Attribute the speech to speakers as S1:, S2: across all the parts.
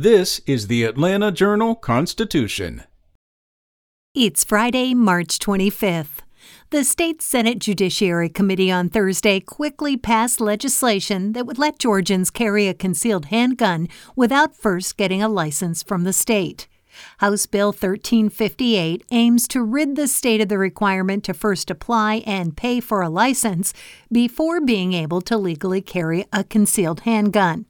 S1: This is the Atlanta Journal Constitution.
S2: It's Friday, March 25th. The state Senate Judiciary Committee on Thursday quickly passed legislation that would let Georgians carry a concealed handgun without first getting a license from the state. House Bill 1358 aims to rid the state of the requirement to first apply and pay for a license before being able to legally carry a concealed handgun.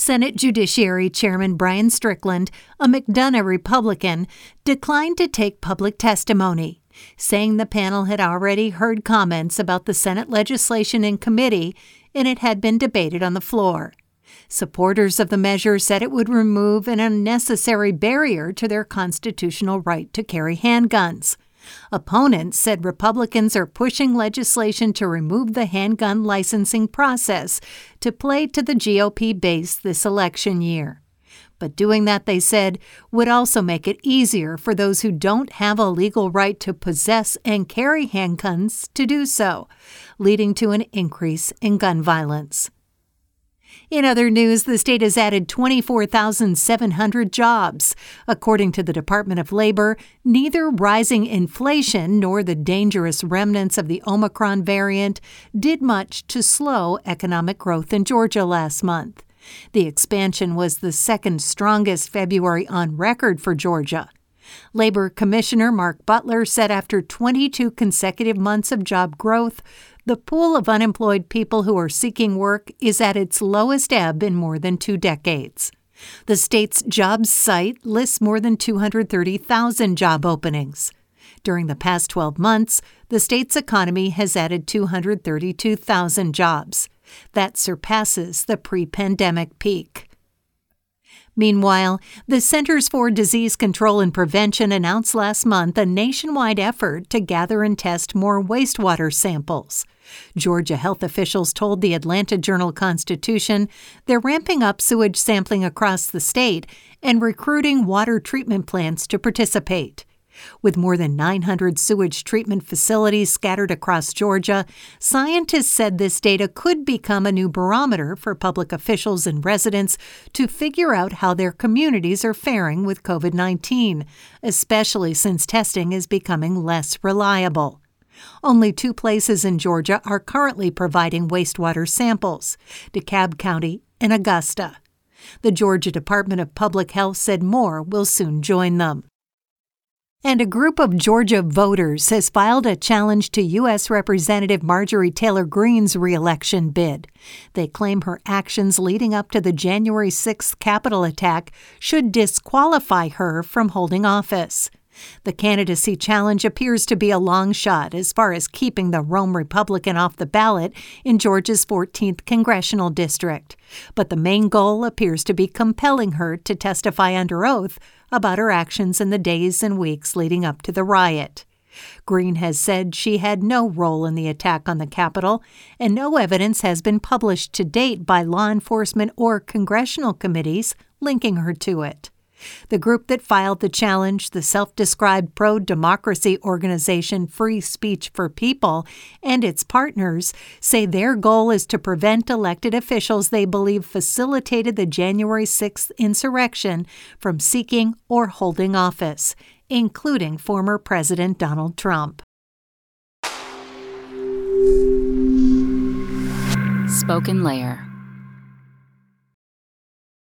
S2: Senate Judiciary Chairman Brian Strickland, a McDonough Republican, declined to take public testimony, saying the panel had already heard comments about the Senate legislation in committee and it had been debated on the floor. Supporters of the measure said it would remove an unnecessary barrier to their constitutional right to carry handguns. Opponents said Republicans are pushing legislation to remove the handgun licensing process to play to the GOP base this election year. But doing that, they said, would also make it easier for those who don't have a legal right to possess and carry handguns to do so, leading to an increase in gun violence. In other news, the state has added 24,700 jobs. According to the Department of Labor, neither rising inflation nor the dangerous remnants of the Omicron variant did much to slow economic growth in Georgia last month. The expansion was the second strongest February on record for Georgia. Labor Commissioner Mark Butler said after 22 consecutive months of job growth, the pool of unemployed people who are seeking work is at its lowest ebb in more than two decades. The state's jobs site lists more than 230,000 job openings. During the past 12 months, the state's economy has added 232,000 jobs. That surpasses the pre pandemic peak. Meanwhile, the Centers for Disease Control and Prevention announced last month a nationwide effort to gather and test more wastewater samples. Georgia health officials told the Atlanta Journal Constitution they're ramping up sewage sampling across the state and recruiting water treatment plants to participate. With more than 900 sewage treatment facilities scattered across Georgia, scientists said this data could become a new barometer for public officials and residents to figure out how their communities are faring with COVID 19, especially since testing is becoming less reliable. Only two places in Georgia are currently providing wastewater samples DeKalb County and Augusta. The Georgia Department of Public Health said more will soon join them. And a group of Georgia voters has filed a challenge to U.S. Representative Marjorie Taylor Greene's reelection bid. They claim her actions leading up to the January 6th Capitol attack should disqualify her from holding office. The candidacy challenge appears to be a long shot as far as keeping the Rome Republican off the ballot in Georgia's 14th congressional district. But the main goal appears to be compelling her to testify under oath about her actions in the days and weeks leading up to the riot. Greene has said she had no role in the attack on the Capitol, and no evidence has been published to date by law enforcement or congressional committees linking her to it. The group that filed the challenge, the self described pro democracy organization Free Speech for People, and its partners say their goal is to prevent elected officials they believe facilitated the January 6th insurrection from seeking or holding office, including former President Donald Trump.
S3: Spoken Layer